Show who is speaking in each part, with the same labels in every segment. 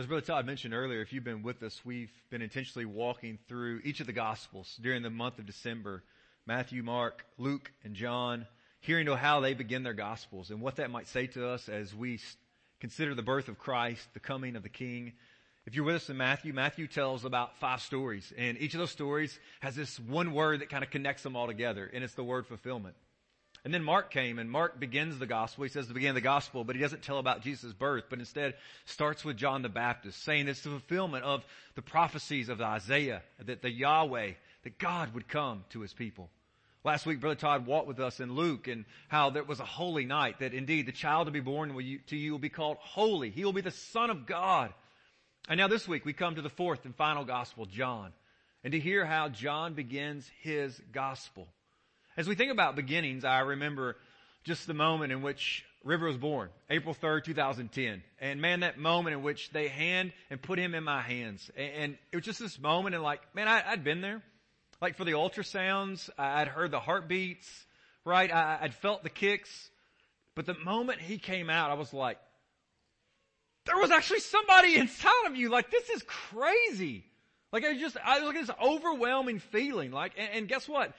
Speaker 1: As Brother Todd mentioned earlier, if you've been with us, we've been intentionally walking through each of the Gospels during the month of December. Matthew, Mark, Luke, and John, hearing how they begin their Gospels and what that might say to us as we consider the birth of Christ, the coming of the King. If you're with us in Matthew, Matthew tells about five stories, and each of those stories has this one word that kind of connects them all together, and it's the word fulfillment. And then Mark came and Mark begins the gospel. He says the beginning of the gospel, but he doesn't tell about Jesus' birth, but instead starts with John the Baptist, saying it's the fulfillment of the prophecies of Isaiah, that the Yahweh, that God would come to his people. Last week, Brother Todd walked with us in Luke and how there was a holy night, that indeed the child to be born to you will be called holy. He will be the Son of God. And now this week we come to the fourth and final gospel, John, and to hear how John begins his gospel. As we think about beginnings, I remember just the moment in which River was born, April 3rd, 2010. And man, that moment in which they hand and put him in my hands. And it was just this moment and like, man, I, had been there. Like for the ultrasounds, I'd heard the heartbeats, right? I, I'd felt the kicks. But the moment he came out, I was like, there was actually somebody inside of you. Like this is crazy. Like I just, I look at this overwhelming feeling. Like, and, and guess what?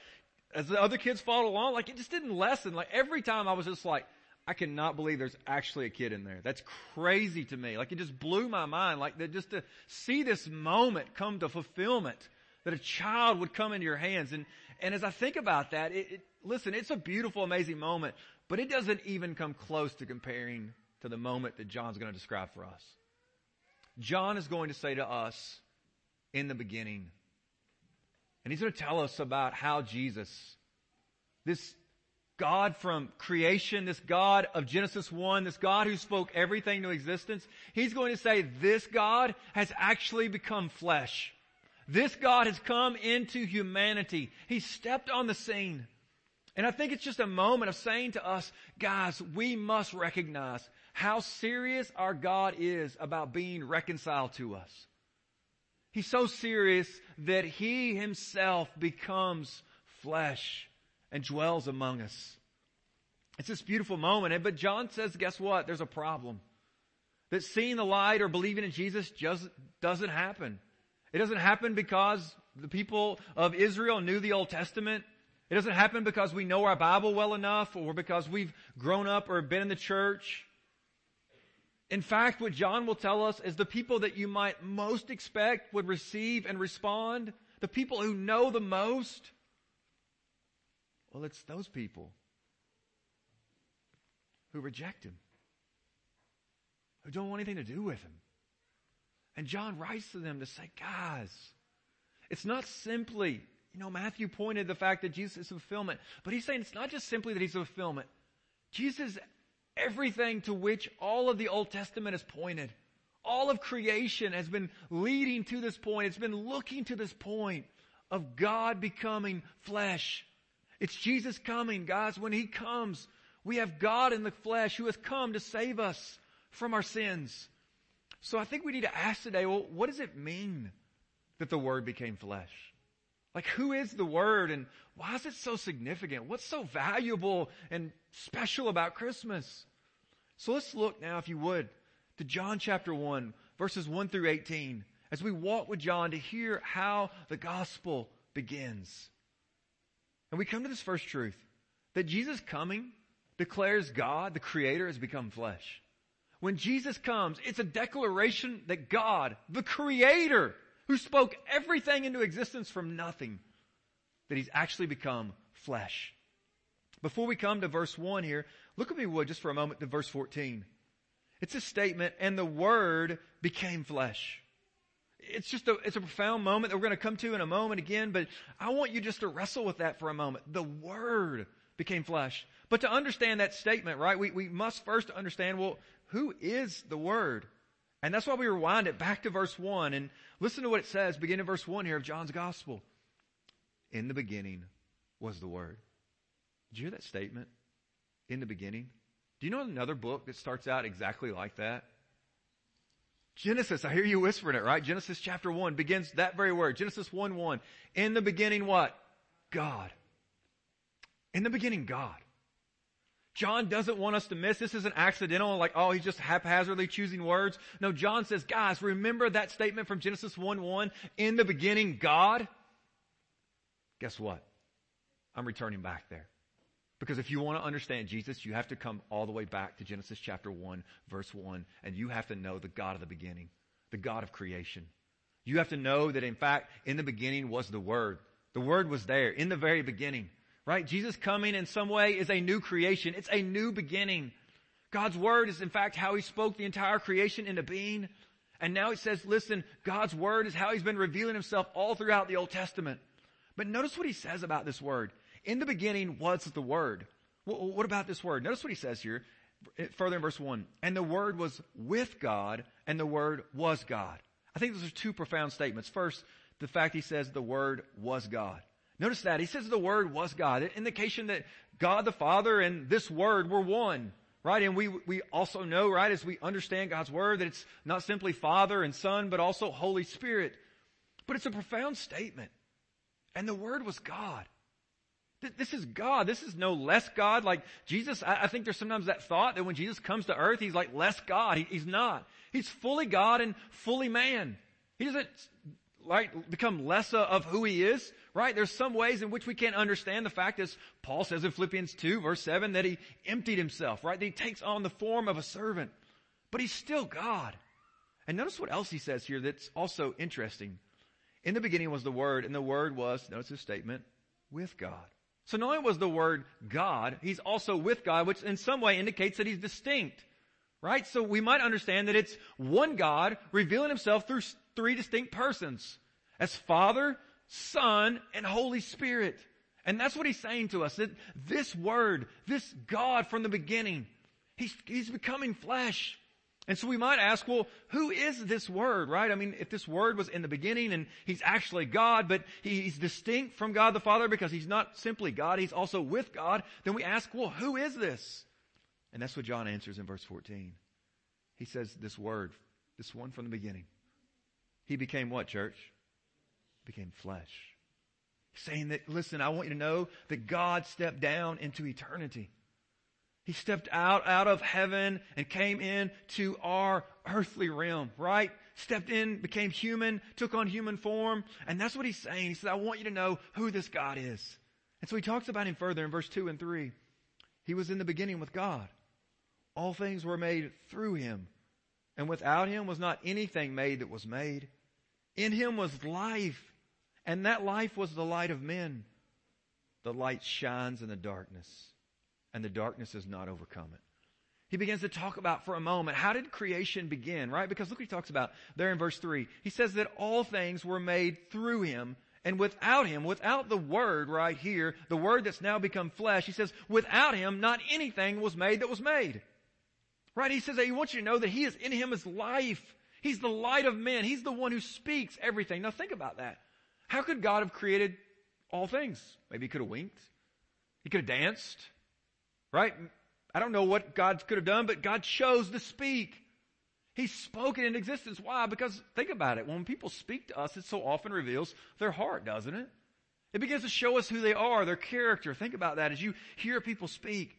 Speaker 1: As the other kids followed along, like it just didn't lessen. Like every time I was just like, I cannot believe there's actually a kid in there. That's crazy to me. Like it just blew my mind. Like that just to see this moment come to fulfillment, that a child would come into your hands. And, and as I think about that, it, it, listen, it's a beautiful, amazing moment, but it doesn't even come close to comparing to the moment that John's going to describe for us. John is going to say to us, in the beginning, and he's going to tell us about how Jesus, this God from creation, this God of Genesis 1, this God who spoke everything to existence, he's going to say this God has actually become flesh. This God has come into humanity. He stepped on the scene. And I think it's just a moment of saying to us, guys, we must recognize how serious our God is about being reconciled to us. He's so serious that he himself becomes flesh and dwells among us. It's this beautiful moment. But John says, guess what? There's a problem. That seeing the light or believing in Jesus just doesn't happen. It doesn't happen because the people of Israel knew the Old Testament. It doesn't happen because we know our Bible well enough or because we've grown up or been in the church. In fact, what John will tell us is the people that you might most expect would receive and respond, the people who know the most, well, it's those people who reject him, who don't want anything to do with him. And John writes to them to say, guys, it's not simply, you know, Matthew pointed the fact that Jesus is fulfillment, but he's saying it's not just simply that he's fulfillment. Jesus everything to which all of the Old Testament has pointed. All of creation has been leading to this point. It's been looking to this point of God becoming flesh. It's Jesus coming, guys. When He comes, we have God in the flesh who has come to save us from our sins. So I think we need to ask today, well, what does it mean that the Word became flesh? Like, who is the Word and why is it so significant? What's so valuable and special about Christmas? So let's look now, if you would, to John chapter 1, verses 1 through 18, as we walk with John to hear how the gospel begins. And we come to this first truth that Jesus coming declares God, the Creator, has become flesh. When Jesus comes, it's a declaration that God, the Creator, who spoke everything into existence from nothing, that he's actually become flesh. Before we come to verse 1 here, look at me, would, just for a moment to verse 14. It's a statement, and the Word became flesh. It's just a, it's a profound moment that we're going to come to in a moment again, but I want you just to wrestle with that for a moment. The Word became flesh. But to understand that statement, right, we, we must first understand, well, who is the Word? And that's why we rewind it back to verse 1 and listen to what it says, beginning in verse 1 here of John's Gospel. In the beginning was the Word. Did you hear that statement? In the beginning? Do you know another book that starts out exactly like that? Genesis, I hear you whispering it, right? Genesis chapter 1 begins that very word. Genesis 1 1. In the beginning, what? God. In the beginning, God. John doesn't want us to miss. This isn't accidental, like, oh, he's just haphazardly choosing words. No, John says, guys, remember that statement from Genesis 1-1? In the beginning, God? Guess what? I'm returning back there. Because if you want to understand Jesus, you have to come all the way back to Genesis chapter 1, verse 1, and you have to know the God of the beginning, the God of creation. You have to know that in fact, in the beginning was the Word. The Word was there in the very beginning. Right? Jesus coming in some way is a new creation. It's a new beginning. God's Word is in fact how He spoke the entire creation into being. And now He says, listen, God's Word is how He's been revealing Himself all throughout the Old Testament. But notice what He says about this Word. In the beginning was the Word. What about this Word? Notice what He says here, eh, further in verse 1. And the Word was with God, and the Word was God. I think those are two profound statements. First, the fact He says the Word was God. Notice that. He says the Word was God. An indication that God the Father and this Word were one. Right? And we, we also know, right, as we understand God's Word, that it's not simply Father and Son, but also Holy Spirit. But it's a profound statement. And the Word was God. This is God. This is no less God. Like Jesus, I think there's sometimes that thought that when Jesus comes to earth, he's like less God. he's not. He's fully God and fully man. He doesn't like become less of who he is, right? There's some ways in which we can't understand the fact as Paul says in Philippians 2 verse 7 that he emptied himself, right? That he takes on the form of a servant. But he's still God. And notice what else he says here that's also interesting. In the beginning was the Word, and the Word was, notice his statement, with God. So not only was the Word God, he's also with God, which in some way indicates that he's distinct. Right? So we might understand that it's one God revealing himself through three distinct persons. As Father, Son, and Holy Spirit. And that's what he's saying to us, that this Word, this God from the beginning, he's, he's becoming flesh. And so we might ask, well, who is this Word, right? I mean, if this Word was in the beginning and He's actually God, but He's distinct from God the Father because He's not simply God, He's also with God, then we ask, well, who is this? And that's what John answers in verse 14. He says this Word, this one from the beginning. He became what, church? Became flesh. saying that, listen, I want you to know that God stepped down into eternity. He stepped out, out of heaven and came in to our earthly realm, right? Stepped in, became human, took on human form. And that's what he's saying. He said, I want you to know who this God is. And so he talks about him further in verse 2 and 3. He was in the beginning with God. All things were made through him. And without him was not anything made that was made. In him was life. And that life was the light of men. The light shines in the darkness and the darkness has not overcome it. He begins to talk about for a moment, how did creation begin, right? Because look what he talks about there in verse 3. He says that all things were made through him, and without him, without the word right here, the word that's now become flesh, he says, without him, not anything was made that was made. Right? He says that he wants you to know that he is in him as life. He's the light of men. He's the one who speaks everything. Now think about that. How could God have created all things? Maybe he could have winked. He could have danced. Right? I don't know what God could have done, but God chose to speak. He spoke it into existence. Why? Because think about it. When people speak to us, it so often reveals their heart, doesn't it? It begins to show us who they are, their character. Think about that as you hear people speak.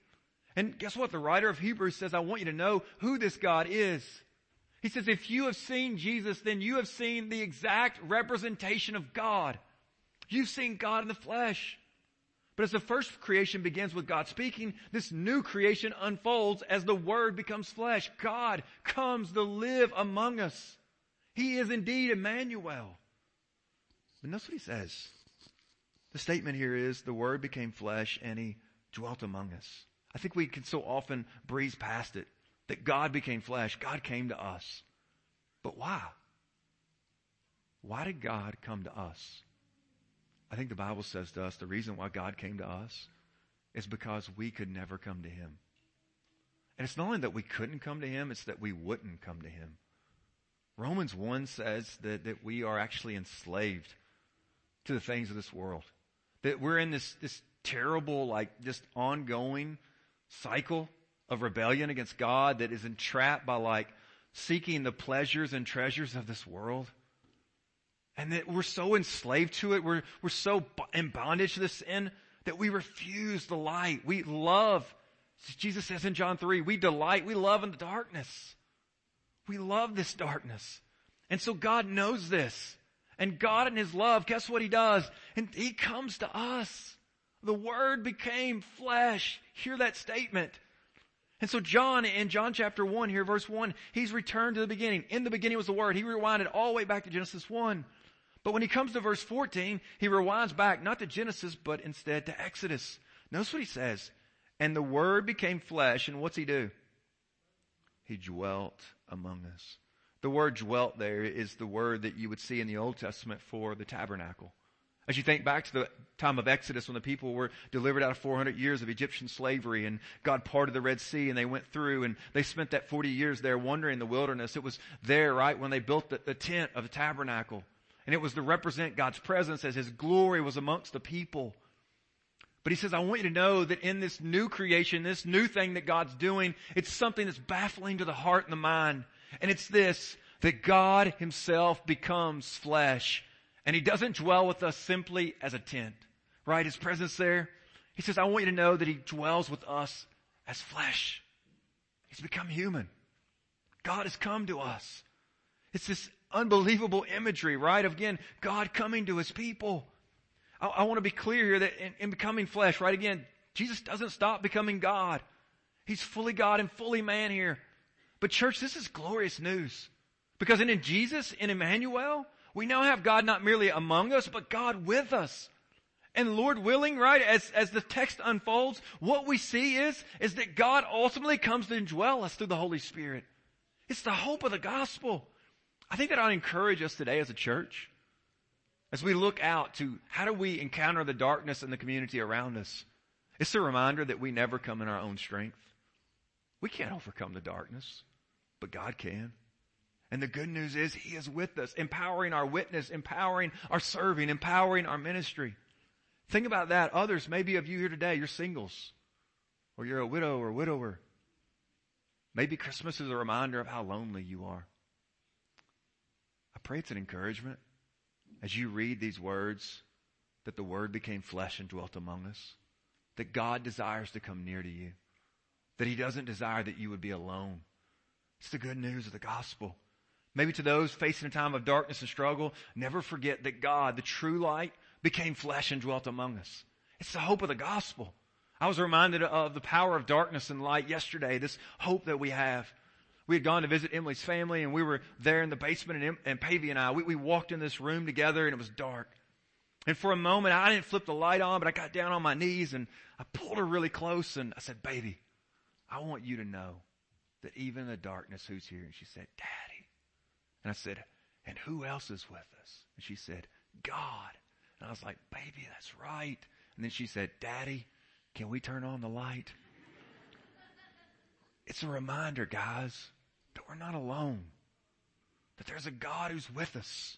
Speaker 1: And guess what? The writer of Hebrews says, I want you to know who this God is. He says, if you have seen Jesus, then you have seen the exact representation of God. You've seen God in the flesh. But as the first creation begins with God speaking, this new creation unfolds as the Word becomes flesh. God comes to live among us. He is indeed Emmanuel. And that's what he says. The statement here is the Word became flesh and He dwelt among us. I think we can so often breeze past it that God became flesh. God came to us. But why? Why did God come to us? I think the Bible says to us the reason why God came to us is because we could never come to Him. And it's not only that we couldn't come to Him, it's that we wouldn't come to Him. Romans 1 says that, that we are actually enslaved to the things of this world. That we're in this, this terrible, like, just ongoing cycle of rebellion against God that is entrapped by, like, seeking the pleasures and treasures of this world. And that we're so enslaved to it. We're, we're so in bondage to the sin that we refuse the light. We love Jesus says in John 3, we delight, we love in the darkness. We love this darkness. And so God knows this. And God in His love, guess what He does? And He comes to us. The Word became flesh. Hear that statement. And so John, in John chapter 1 here, verse 1, he's returned to the beginning. In the beginning was the Word. He rewinded all the way back to Genesis 1. But when he comes to verse 14, he rewinds back, not to Genesis, but instead to Exodus. Notice what he says. And the Word became flesh, and what's he do? He dwelt among us. The word dwelt there is the word that you would see in the Old Testament for the tabernacle. As you think back to the time of Exodus when the people were delivered out of 400 years of Egyptian slavery and God parted the Red Sea and they went through and they spent that 40 years there wandering in the wilderness. It was there, right, when they built the, the tent of the tabernacle. And it was to represent God's presence as His glory was amongst the people. But he says, I want you to know that in this new creation, this new thing that God's doing, it's something that's baffling to the heart and the mind. And it's this, that God himself becomes flesh. And he doesn't dwell with us simply as a tent. Right? His presence there. He says, I want you to know that he dwells with us as flesh. He's become human. God has come to us. It's this unbelievable imagery, right? Again, God coming to his people. I, I want to be clear here that in, in becoming flesh, right? Again, Jesus doesn't stop becoming God. He's fully God and fully man here. But church, this is glorious news. Because in Jesus, in Emmanuel, we now have God not merely among us, but God with us. And Lord willing, right, as, as the text unfolds, what we see is, is that God ultimately comes to indwell us through the Holy Spirit. It's the hope of the gospel. I think that ought to encourage us today as a church. As we look out to how do we encounter the darkness in the community around us, it's a reminder that we never come in our own strength. We can't overcome the darkness but God can. And the good news is He is with us, empowering our witness, empowering our serving, empowering our ministry. Think about that. Others, maybe of you here today, you're singles, or you're a widow or widower. Maybe Christmas is a reminder of how lonely you are. I pray it's an encouragement as you read these words that the Word became flesh and dwelt among us, that God desires to come near to you, that He doesn't desire that you would be alone it's the good news of the gospel. Maybe to those facing a time of darkness and struggle, never forget that God, the true light, became flesh and dwelt among us. It's the hope of the gospel. I was reminded of the power of darkness and light yesterday, this hope that we have. We had gone to visit Emily's family and we were there in the basement and, and and I, we, we walked in this room together and it was dark. And for a moment, I didn't flip the light on, but I got down on my knees and I pulled her really close and I said, baby, I want you to know that even in the darkness, who's here? And she said, Daddy. And I said, and who else is with us? And she said, God. And I was like, baby, that's right. And then she said, Daddy, can we turn on the light? It's a reminder, guys, that we're not alone. That there's a God who's with us.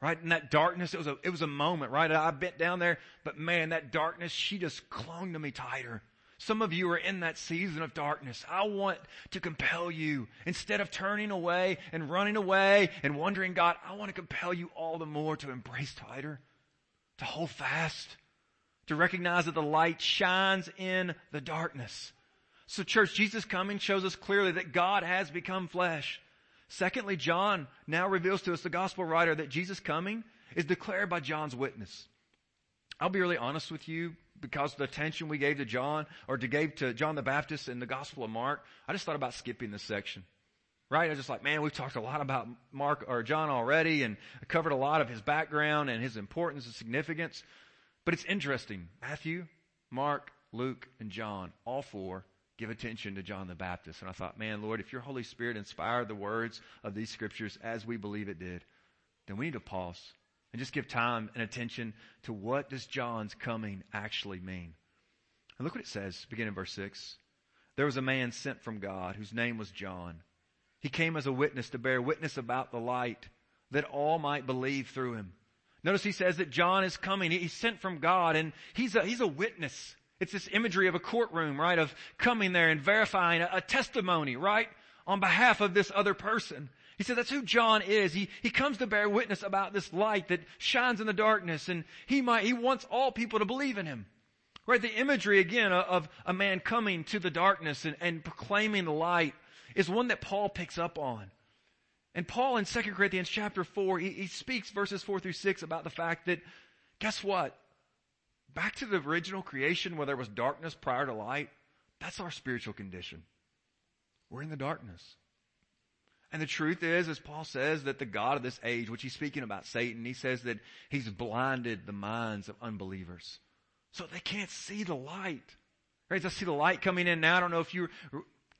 Speaker 1: Right? In that darkness, it was a, it was a moment, right? I bent down there, but man, that darkness, she just clung to me tighter. Some of you are in that season of darkness. I want to compel you. Instead of turning away and running away and wondering, God, I want to compel you all the more to embrace tighter, to hold fast, to recognize that the light shines in the darkness. So church, Jesus coming shows us clearly that God has become flesh. Secondly, John now reveals to us, the gospel writer, that Jesus coming is declared by John's witness. I'll be really honest with you because of the attention we gave to John or to gave to John the Baptist in the Gospel of Mark, I just thought about skipping this section. Right? I was just like, man, we've talked a lot about Mark or John already and covered a lot of his background and his importance and significance. But it's interesting. Matthew, Mark, Luke, and John, all four give attention to John the Baptist. And I thought, man, Lord, if your Holy Spirit inspired the words of these scriptures as we believe it did, then we need to pause and just give time and attention to what does John's coming actually mean. And look what it says, beginning in verse 6. There was a man sent from God whose name was John. He came as a witness to bear witness about the light that all might believe through him. Notice he says that John is coming. He's sent from God and he's a, he's a witness. It's this imagery of a courtroom, right? Of coming there and verifying a, a testimony, right? On behalf of this other person. He said that's who John is. He, he comes to bear witness about this light that shines in the darkness and he might, he wants all people to believe in him. Right? The imagery again of a man coming to the darkness and, and proclaiming the light is one that Paul picks up on. And Paul in 2 Corinthians chapter 4, he, he speaks verses 4 through 6 about the fact that, guess what? Back to the original creation where there was darkness prior to light, that's our spiritual condition. We're in the darkness. And the truth is, as Paul says, that the God of this age, which he's speaking about Satan, he says that he's blinded the minds of unbelievers. So they can't see the light. Right? I see the light coming in now. I don't know if you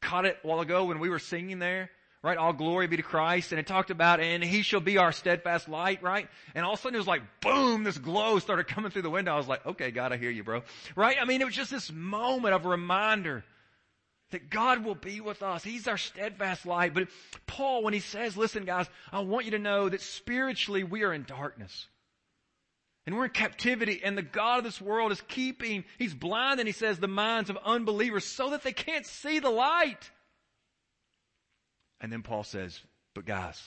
Speaker 1: caught it a while ago when we were singing there. Right? All glory be to Christ. And it talked about, and he shall be our steadfast light, right? And all of a sudden it was like, boom, this glow started coming through the window. I was like, okay, God, I hear you, bro. Right? I mean, it was just this moment of reminder that God will be with us. He's our steadfast light. But Paul, when he says, listen guys, I want you to know that spiritually we are in darkness. And we're in captivity and the God of this world is keeping, He's blind and He says the minds of unbelievers so that they can't see the light. And then Paul says, but guys,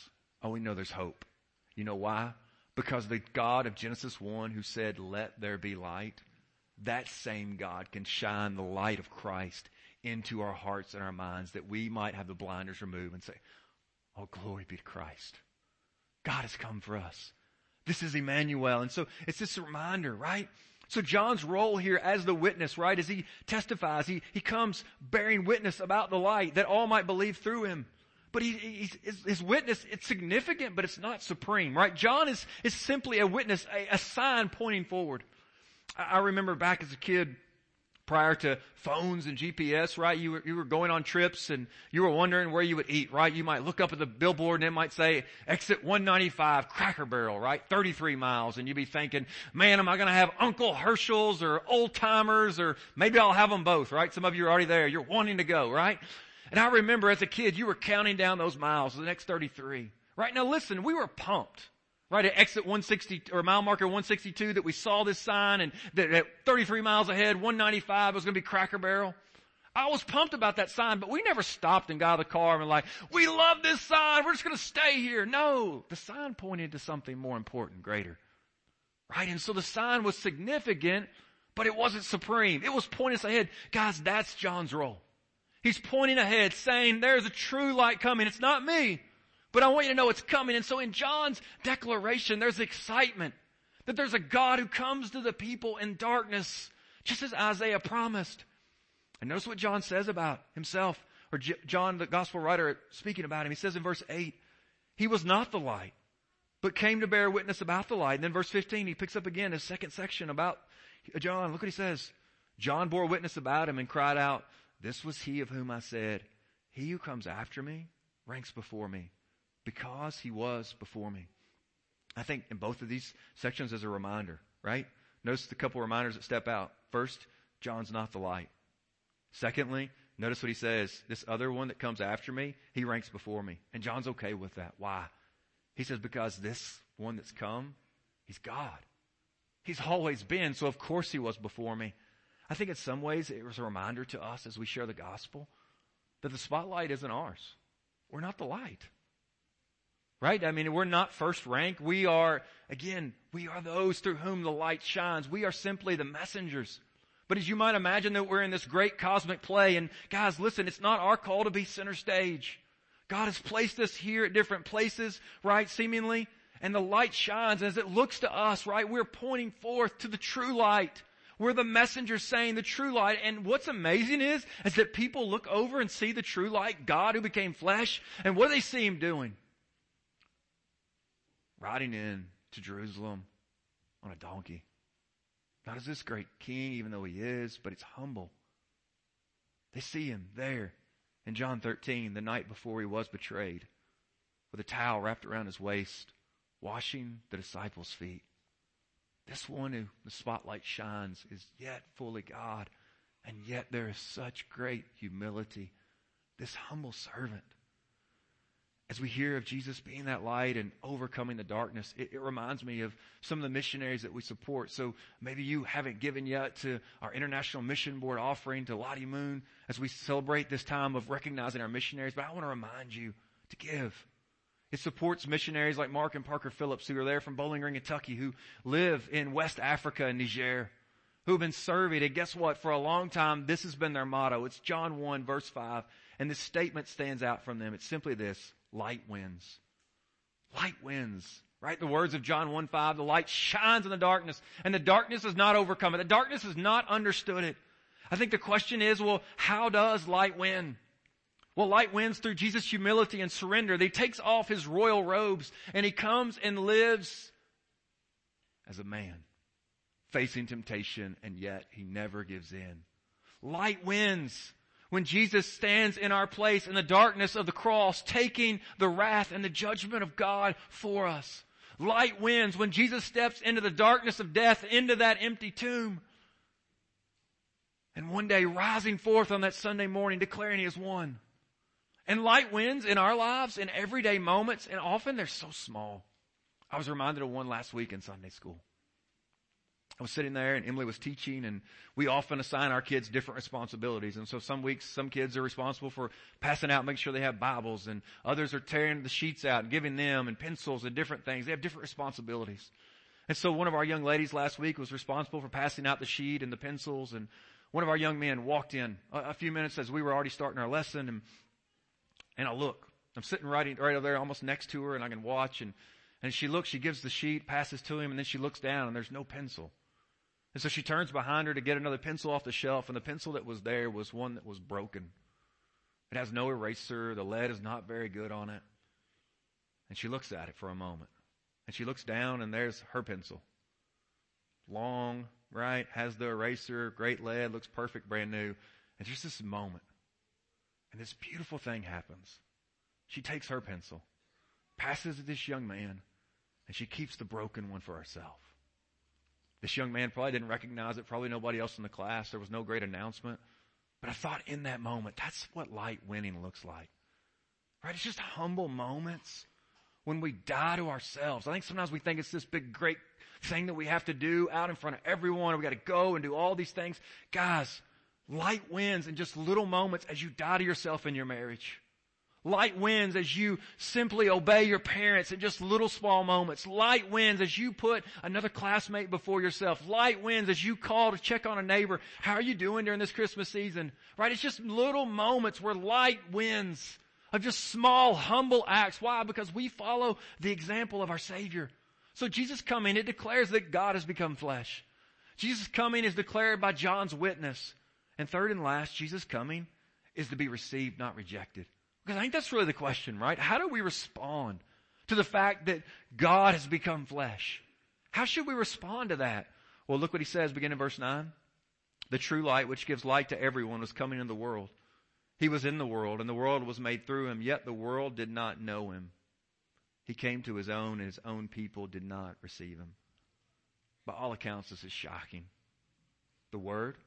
Speaker 1: oh, we know there's hope. You know why? Because the God of Genesis 1 who said, let there be light, that same God can shine the light of Christ into our hearts and our minds that we might have the blinders removed and say, oh, glory be to Christ. God has come for us. This is Emmanuel. And so it's this reminder, right? So John's role here as the witness, right, as he testifies, he, he comes bearing witness about the light that all might believe through him. But he, his, his, witness, it's significant, but it's not supreme, right? John is, is simply a witness, a, a sign pointing forward. I, I remember back as a kid, prior to phones and GPS, right? You were, you were going on trips and you were wondering where you would eat, right? You might look up at the billboard and it might say exit 195 Cracker Barrel, right? 33 miles. And you'd be thinking, man, am I going to have Uncle Herschel's or old timers or maybe I'll have them both, right? Some of you are already there. You're wanting to go, right? And I remember as a kid, you were counting down those miles, the next 33. Right now listen, we were pumped. Right at exit 160 or mile marker 162 that we saw this sign and that at 33 miles ahead, 195 was going to be Cracker Barrel. I was pumped about that sign, but we never stopped and got out of the car and were like, we love this sign. We're just going to stay here. No, the sign pointed to something more important, greater. Right? And so the sign was significant, but it wasn't supreme. It was pointing us ahead. Guys, that's John's role. He's pointing ahead saying there's a true light coming. It's not me, but I want you to know it's coming. And so in John's declaration, there's excitement that there's a God who comes to the people in darkness, just as Isaiah promised. And notice what John says about himself, or J- John, the gospel writer, speaking about him. He says in verse 8, he was not the light, but came to bear witness about the light. And then verse 15, he picks up again his second section about John. Look what he says. John bore witness about him and cried out, this was he of whom I said, He who comes after me ranks before me, because he was before me. I think in both of these sections as a reminder, right? Notice the couple reminders that step out. First, John's not the light. Secondly, notice what he says. This other one that comes after me, he ranks before me. And John's okay with that. Why? He says, because this one that's come, he's God. He's always been, so of course he was before me. I think in some ways it was a reminder to us as we share the gospel that the spotlight isn't ours. We're not the light. Right? I mean, we're not first rank. We are, again, we are those through whom the light shines. We are simply the messengers. But as you might imagine that we're in this great cosmic play and guys, listen, it's not our call to be center stage. God has placed us here at different places, right? Seemingly. And the light shines as it looks to us, right? We're pointing forth to the true light. We're the messengers saying the true light. And what's amazing is, is that people look over and see the true light, God who became flesh, and what do they see him doing? Riding in to Jerusalem on a donkey. Not as this great king, even though he is, but it's humble. They see him there in John 13, the night before he was betrayed, with a towel wrapped around his waist, washing the disciples' feet. This one who the spotlight shines is yet fully God, and yet there is such great humility. This humble servant. As we hear of Jesus being that light and overcoming the darkness, it, it, reminds me of some of the missionaries that we support. So maybe you haven't given yet to our International Mission Board offering to Lottie Moon as we celebrate this time of recognizing our missionaries, but I want to remind you to give. It supports missionaries like Mark and Parker Phillips who are there from Bowling Green, Kentucky, who live in West Africa and Niger. who've been serving. And guess what? For a long time, this has been their motto. It's John 1 verse 5. And this statement stands out from them. It's simply this, light wins. Light wins. Right? The words of John 1 5, the light shines in the darkness and the darkness has not overcome it. The darkness has not understood it. I think the question is, well, how does light win? Well, light wins through Jesus' humility and surrender. He takes off his royal robes and he comes and lives as a man, facing temptation, and yet he never gives in. Light wins when Jesus stands in our place in the darkness of the cross, taking the wrath and the judgment of God for us. Light wins when Jesus steps into the darkness of death, into that empty tomb. And one day rising forth on that Sunday morning declaring he has won. And light wins in our lives in everyday moments and often they're so small. I was reminded of one last week in Sunday school. I was sitting there and Emily was teaching and we often assign our kids different responsibilities. And so some weeks, some kids are responsible for passing out, making sure they have Bibles and others are tearing the sheets out and giving them and pencils and different things. They have different responsibilities. And so one of our young ladies last week was responsible for passing out the sheet and the pencils and one of our young men walked in a, a few minutes as we were already starting our lesson and, and I look. I'm sitting right, right over there almost next to her and I can watch and, and she looks, she gives the sheet, passes to him and then she looks down and there's no pencil. And so she turns behind her to get another pencil off the shelf and the pencil that was there was one that was broken. It has no eraser. The lead is not very good on it. And she looks at it for a moment. And she looks down and there's her pencil. Long, right? Has the eraser, great lead, looks perfect, brand new. And just this moment. And this beautiful thing happens. She takes her pencil, passes it to this young man, and she keeps the broken one for herself. This young man probably didn't recognize it, probably nobody else in the class. There was no great announcement. But I thought in that moment, that's what light winning looks like. Right? It's just humble moments when we die to ourselves. I think sometimes we think it's this big, great thing that we have to do out in front of everyone. We got to go and do all these things. Guys, light wins in just little moments as you die to yourself in your marriage. Light wins as you simply obey your parents in just little small moments. Light wins as you put another classmate before yourself. Light wins as you call to check on a neighbor. How are you doing during this Christmas season? Right? It's just little moments where light wins of just small, humble acts. Why? Because we follow the example of our Savior. So Jesus coming, it declares that God has become flesh. Jesus coming is declared by John's witness. And third and last, Jesus coming is to be received, not rejected. Because I think that's really the question, right? How do we respond to the fact that God has become flesh? How should we respond to that? Well, look what he says beginning in verse 9. The true light which gives light to everyone was coming in the world. He was in the world and the world was made through him, yet the world did not know him. He came to his own and his own people did not receive him. By all accounts, this is shocking. The Word,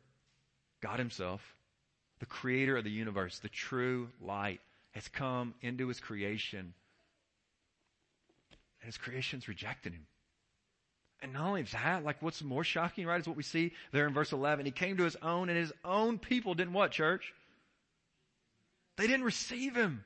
Speaker 1: God Himself, the creator of the universe, the true light, has come into His creation. And His creation's rejected Him. And not only that, like what's more shocking, right, is what we see there in verse 11. He came to His own and His own people didn't what, church? They didn't receive Him.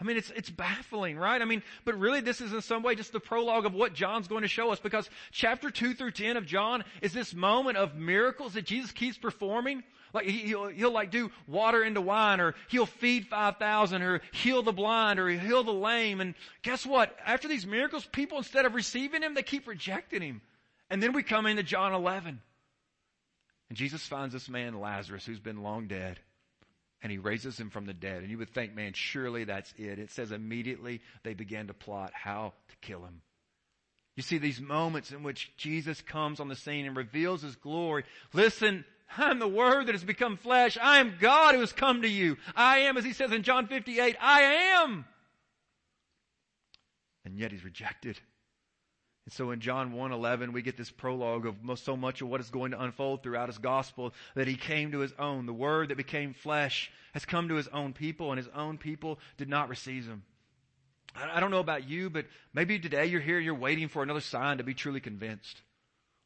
Speaker 1: I mean, it's, it's baffling, right? I mean, but really this is in some way just the prologue of what John's going to show us because chapter 2 through 10 of John is this moment of miracles that Jesus keeps performing. Like he'll, he'll like do water into wine or he'll feed 5,000 or heal the blind or heal the lame. And guess what? After these miracles, people instead of receiving him, they keep rejecting him. And then we come into John 11. And Jesus finds this man, Lazarus, who's been long dead and he raises him from the dead. And you would think, man, surely that's it. It says immediately they began to plot how to kill him. You see these moments in which Jesus comes on the scene and reveals his glory. Listen, I'm the word that has become flesh. I am God who has come to you. I am, as he says in John 58, I am. And yet he's rejected. And so in John 1:11 we get this prologue of so much of what is going to unfold throughout his gospel that he came to his own. The word that became flesh has come to his own people and his own people did not receive him. I don't know about you, but maybe today you're here and you're waiting for another sign to be truly convinced.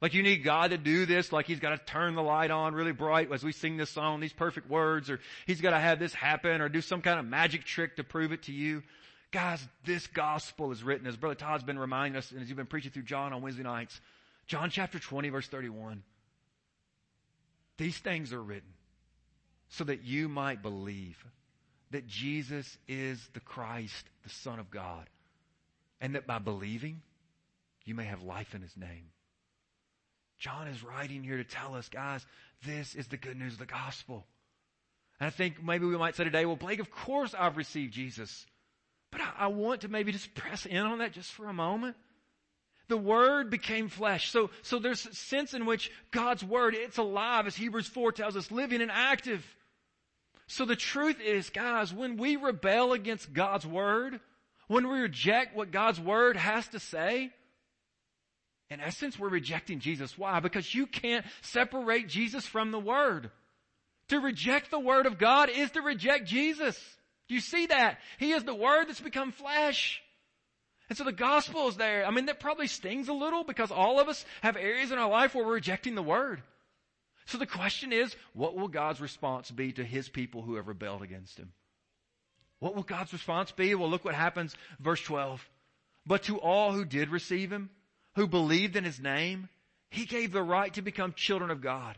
Speaker 1: Like you need God to do this, like He's got to turn the light on really bright as we sing this song, these perfect words, or He's got to have this happen, or do some kind of magic trick to prove it to you. Guys, this gospel is written, as Brother Todd's been reminding us, and as you've been preaching through John on Wednesday nights. John chapter 20 verse 31. These things are written so that you might believe that Jesus is the Christ, the Son of God, and that by believing, you may have life in His name. John is writing here to tell us, guys, this is the good news of the gospel. And I think maybe we might say today, well, Blake, of course I've received Jesus. But I, I want to maybe just press in on that just for a moment. The Word became flesh. So, so there's a sense in which God's Word, it's alive, as Hebrews 4 tells us, living and active. So the truth is, guys, when we rebel against God's Word, when we reject what God's Word has to say, in essence, we're rejecting Jesus. Why? Because you can't separate Jesus from the Word. To reject the Word of God is to reject Jesus. Do you see that? He is the Word that's become flesh. And so the gospel is there. I mean, that probably stings a little because all of us have areas in our life where we're rejecting the Word. So the question is, what will God's response be to His people who have rebelled against Him? What will God's response be? Well, look what happens. Verse 12. But to all who did receive Him, who believed in His name, He gave the right to become children of God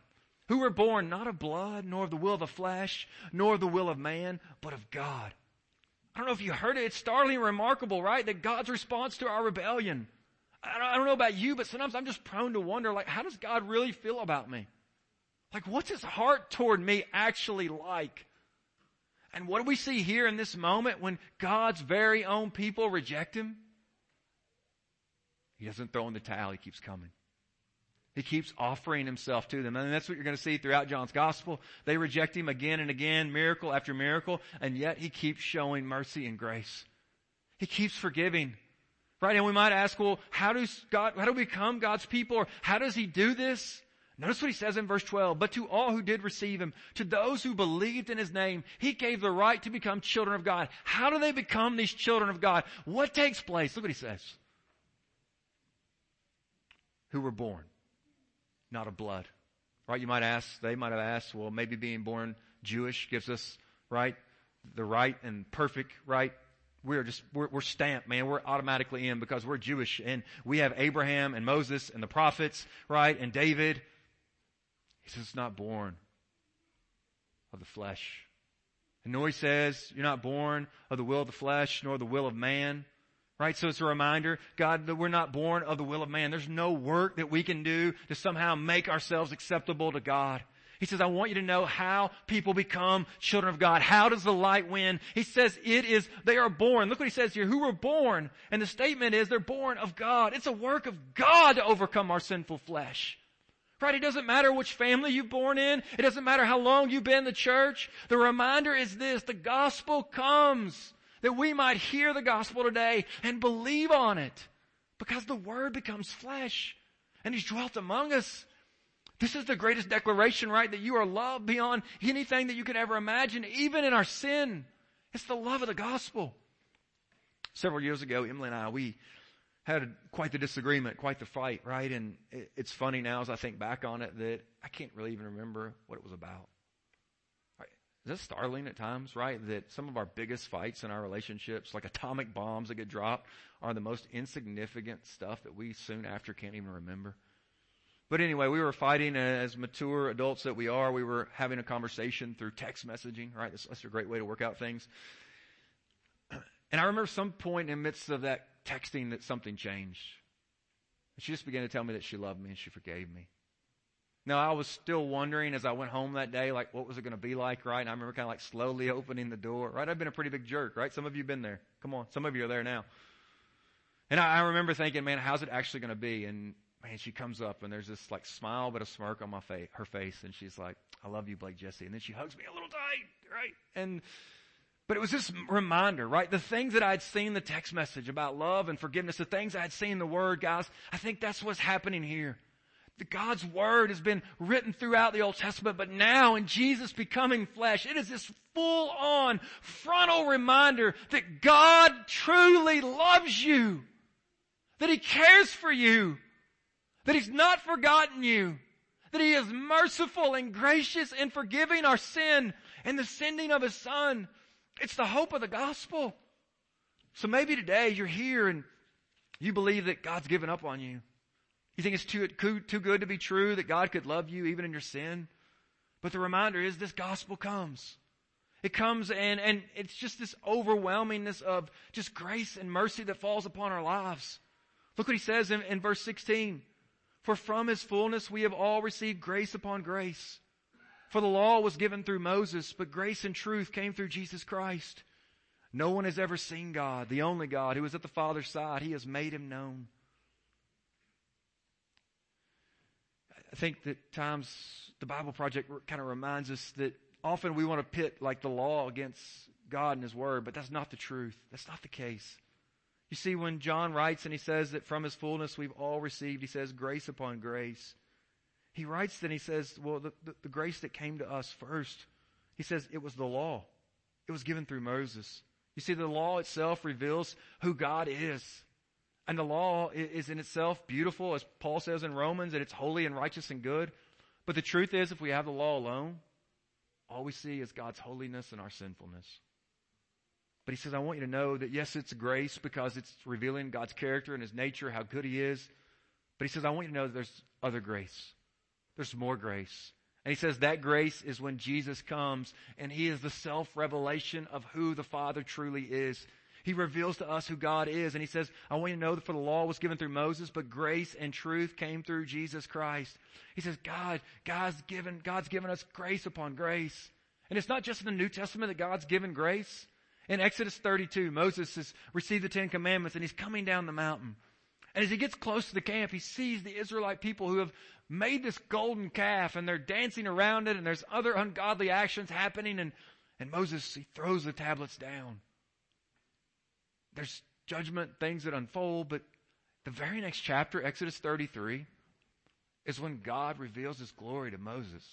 Speaker 1: who were born not of blood, nor of the will of the flesh, nor of the will of man, but of God. I don't know if you heard it. It's startlingly remarkable, right? That God's response to our rebellion. I don't, I don't know about you, but sometimes I'm just prone to wonder, like, how does God really feel about me? Like, what's his heart toward me actually like? And what do we see here in this moment when God's very own people reject him? He doesn't throw in the towel, he keeps coming. He keeps offering himself to them. And that's what you're going to see throughout John's gospel. They reject him again and again, miracle after miracle, and yet he keeps showing mercy and grace. He keeps forgiving. Right? And we might ask, well, how does God, how do we become God's people? Or how does he do this? Notice what he says in verse 12. But to all who did receive him, to those who believed in his name, he gave the right to become children of God. How do they become these children of God? What takes place? Look what he says. Who were born not of blood. Right? You might ask, they might have asked, well, maybe being born Jewish gives us, right, the right and perfect right. We're just, we're, we're stamped, man. We're automatically in because we're Jewish and we have Abraham and Moses and the prophets, right, and David. He says it's not born of the flesh. And nor he says you're not born of the will of the flesh nor the will of man. Right? So it's a reminder, God, that we're not born of the will of man. There's no work that we can do to somehow make ourselves acceptable to God. He says, I want you to know how people become children of God. How does the light win? He says it is, they are born. Look what he says here, who were born. And the statement is they're born of God. It's a work of God to overcome our sinful flesh. Right? It doesn't matter which family you're born in. It doesn't matter how long you've been in the church. The reminder is this, the gospel comes that we might hear the gospel today and believe on it because the word becomes flesh and he's dwelt among us. This is the greatest declaration, right? That you are loved beyond anything that you could ever imagine, even in our sin. It's the love of the gospel. Several years ago, Emily and I, we had quite the disagreement, quite the fight, right? And it's funny now as I think back on it that I can't really even remember what it was about. Is that startling at times, right? That some of our biggest fights in our relationships, like atomic bombs that get dropped, are the most insignificant stuff that we soon after can't even remember. But anyway, we were fighting as mature adults that we are. We were having a conversation through text messaging, right? That's, that's a great way to work out things. And I remember some point in the midst of that texting that something changed. She just began to tell me that she loved me and she forgave me. Now, I was still wondering as I went home that day, like, what was it going to be like, right? And I remember kind of like slowly opening the door, right? I've been a pretty big jerk, right? Some of you have been there. Come on. Some of you are there now. And I, I remember thinking, man, how's it actually going to be? And man, she comes up and there's this like smile but a smirk on my face, her face. And she's like, I love you, Blake Jesse. And then she hugs me a little tight, right? And, but it was this reminder, right? The things that I'd seen the text message about love and forgiveness, the things I'd seen the word, guys, I think that's what's happening here. God's Word has been written throughout the Old Testament, but now in Jesus becoming flesh, it is this full on frontal reminder that God truly loves you, that He cares for you, that He's not forgotten you, that He is merciful and gracious in forgiving our sin and the sending of His Son. It's the hope of the gospel. So maybe today you're here and you believe that God's given up on you. You think it's too, too good to be true that God could love you even in your sin? But the reminder is this gospel comes. It comes and, and it's just this overwhelmingness of just grace and mercy that falls upon our lives. Look what he says in, in verse 16. For from his fullness we have all received grace upon grace. For the law was given through Moses, but grace and truth came through Jesus Christ. No one has ever seen God, the only God who is at the Father's side. He has made him known. I think that times the Bible Project kind of reminds us that often we want to pit like the law against God and His Word, but that's not the truth. That's not the case. You see, when John writes and he says that from His fullness we've all received, he says grace upon grace. He writes then he says, well, the, the, the grace that came to us first, he says it was the law. It was given through Moses. You see, the law itself reveals who God is. And the law is in itself beautiful, as Paul says in Romans, that it's holy and righteous and good. But the truth is, if we have the law alone, all we see is God's holiness and our sinfulness. But he says, I want you to know that yes, it's grace because it's revealing God's character and his nature, how good he is. But he says, I want you to know that there's other grace. There's more grace. And he says that grace is when Jesus comes and he is the self-revelation of who the Father truly is. He reveals to us who God is. And he says, I want you to know that for the law was given through Moses, but grace and truth came through Jesus Christ. He says, God, God's given, God's given us grace upon grace. And it's not just in the New Testament that God's given grace. In Exodus 32, Moses has received the Ten Commandments and he's coming down the mountain. And as he gets close to the camp, he sees the Israelite people who have made this golden calf and they're dancing around it and there's other ungodly actions happening and, and Moses, he throws the tablets down there's judgment, things that unfold, but the very next chapter, Exodus 33, is when God reveals his glory to Moses.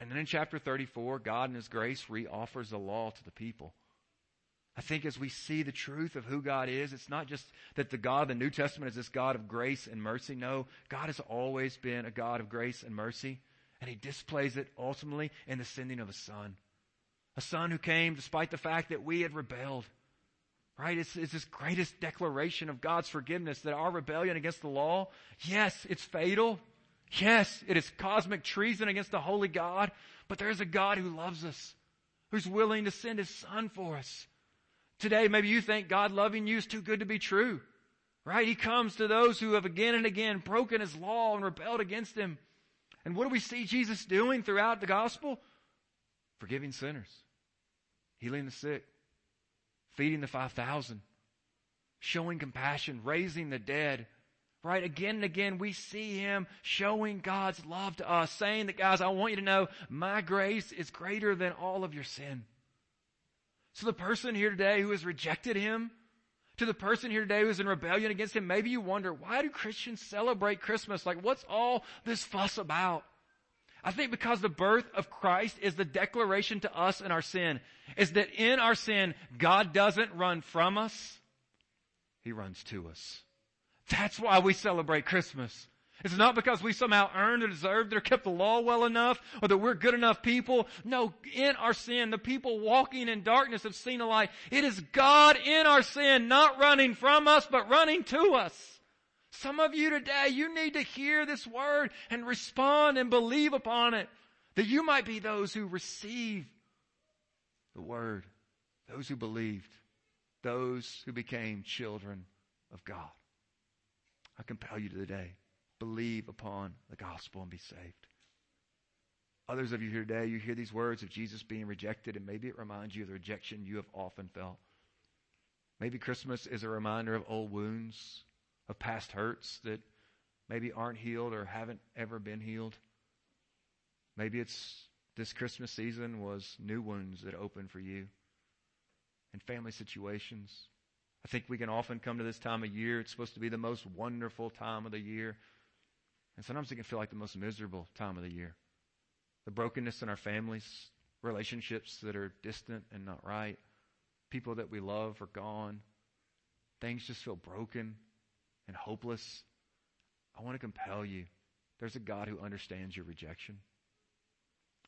Speaker 1: And then in chapter 34, God in his grace reoffers the law to the people. I think as we see the truth of who God is, it's not just that the God of the New Testament is this God of grace and mercy. No, God has always been a God of grace and mercy. And he displays it ultimately in the sending of a son. A son who came despite the fact that we had rebelled. Right? It's, it's this greatest declaration of God's forgiveness that our rebellion against the law, yes, it's fatal. Yes, it is cosmic treason against the holy God, but there is a God who loves us, who's willing to send his son for us. Today, maybe you think God loving you is too good to be true. Right? He comes to those who have again and again broken his law and rebelled against him. And what do we see Jesus doing throughout the gospel? Forgiving sinners, healing the sick, feeding the 5,000, showing compassion, raising the dead. Right? Again and again, we see him showing God's love to us, saying that, guys, I want you to know my grace is greater than all of your sin. So the person here today who has rejected him, to the person here today who's in rebellion against him, maybe you wonder, why do Christians celebrate Christmas? Like, what's all this fuss about? I think because the birth of Christ is the declaration to us in our sin, is that in our sin, God doesn't run from us, He runs to us. That's why we celebrate Christmas. It's not because we somehow earned or deserved or kept the law well enough or that we're good enough people. No, in our sin, the people walking in darkness have seen a light. It is God in our sin, not running from us, but running to us. Some of you today, you need to hear this word and respond and believe upon it. That you might be those who receive the word, those who believed, those who became children of God. I compel you today, believe upon the gospel and be saved. Others of you here today, you hear these words of Jesus being rejected, and maybe it reminds you of the rejection you have often felt. Maybe Christmas is a reminder of old wounds of past hurts that maybe aren't healed or haven't ever been healed. Maybe it's this Christmas season was new wounds that opened for you and family situations. I think we can often come to this time of year. It's supposed to be the most wonderful time of the year. And sometimes it can feel like the most miserable time of the year. The brokenness in our families, relationships that are distant and not right, people that we love are gone. Things just feel broken and hopeless, I want to compel you. There's a God who understands your rejection.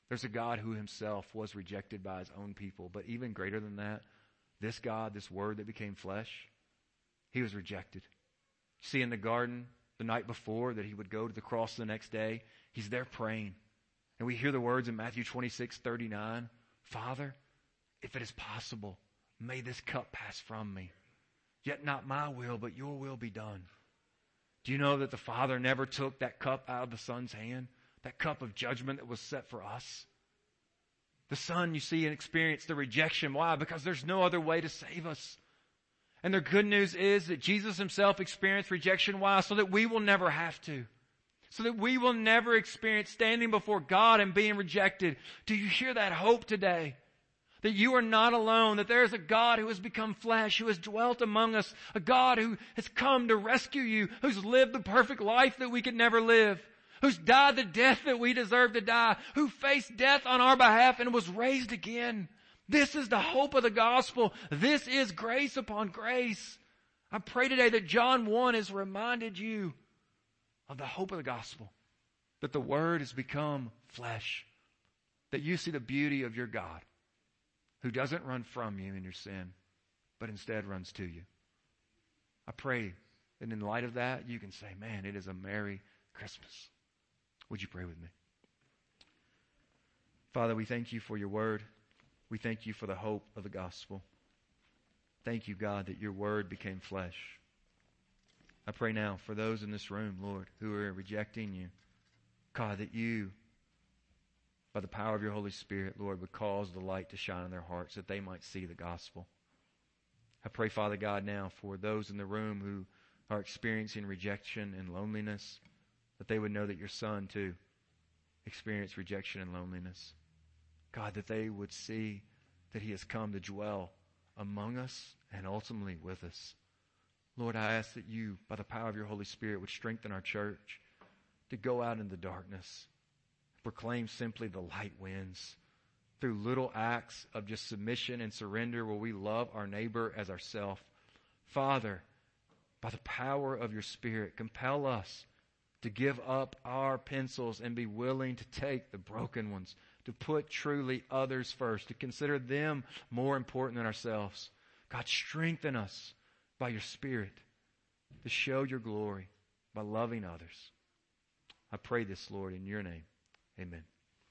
Speaker 1: There's a God who himself was rejected by his own people. But even greater than that, this God, this word that became flesh, he was rejected. See, in the garden the night before that he would go to the cross the next day, he's there praying. And we hear the words in Matthew 26, 39. Father, if it is possible, may this cup pass from me. Yet not my will, but your will be done. Do you know that the Father never took that cup out of the Son's hand? That cup of judgment that was set for us? The Son, you see, and experienced the rejection. Why? Because there's no other way to save us. And the good news is that Jesus himself experienced rejection. Why? So that we will never have to. So that we will never experience standing before God and being rejected. Do you hear that hope today? That you are not alone, that there is a God who has become flesh, who has dwelt among us, a God who has come to rescue you, who's lived the perfect life that we could never live, who's died the death that we deserve to die, who faced death on our behalf and was raised again. This is the hope of the gospel. This is grace upon grace. I pray today that John 1 has reminded you of the hope of the gospel, that the word has become flesh, that you see the beauty of your God who doesn't run from you in your sin, but instead runs to you. I pray that in light of that, you can say, man, it is a Merry Christmas. Would you pray with me? Father, we thank you for your word. We thank you for the hope of the gospel. Thank you, God, that your word became flesh. I pray now for those in this room, Lord, who are rejecting you. God, that you, by the power of your Holy Spirit, Lord, would cause the light to shine in their hearts that they might see the gospel. I pray, Father God, now for those in the room who are experiencing rejection and loneliness, that they would know that your son, too, experienced rejection and loneliness. God, that they would see that He has come to dwell among us and ultimately with us. Lord, I ask that you, by the power of your Holy Spirit, would strengthen our church to go out in the darkness, proclaim simply the light wins through little acts of just submission and surrender where we love our neighbor as ourself. Father, by the power of your Spirit, compel us to give up our pencils and be willing to take the broken ones to put truly others first, to consider them more important than ourselves. God, strengthen us by your Spirit to show your glory by loving others. I pray this, Lord, in your name. Amen.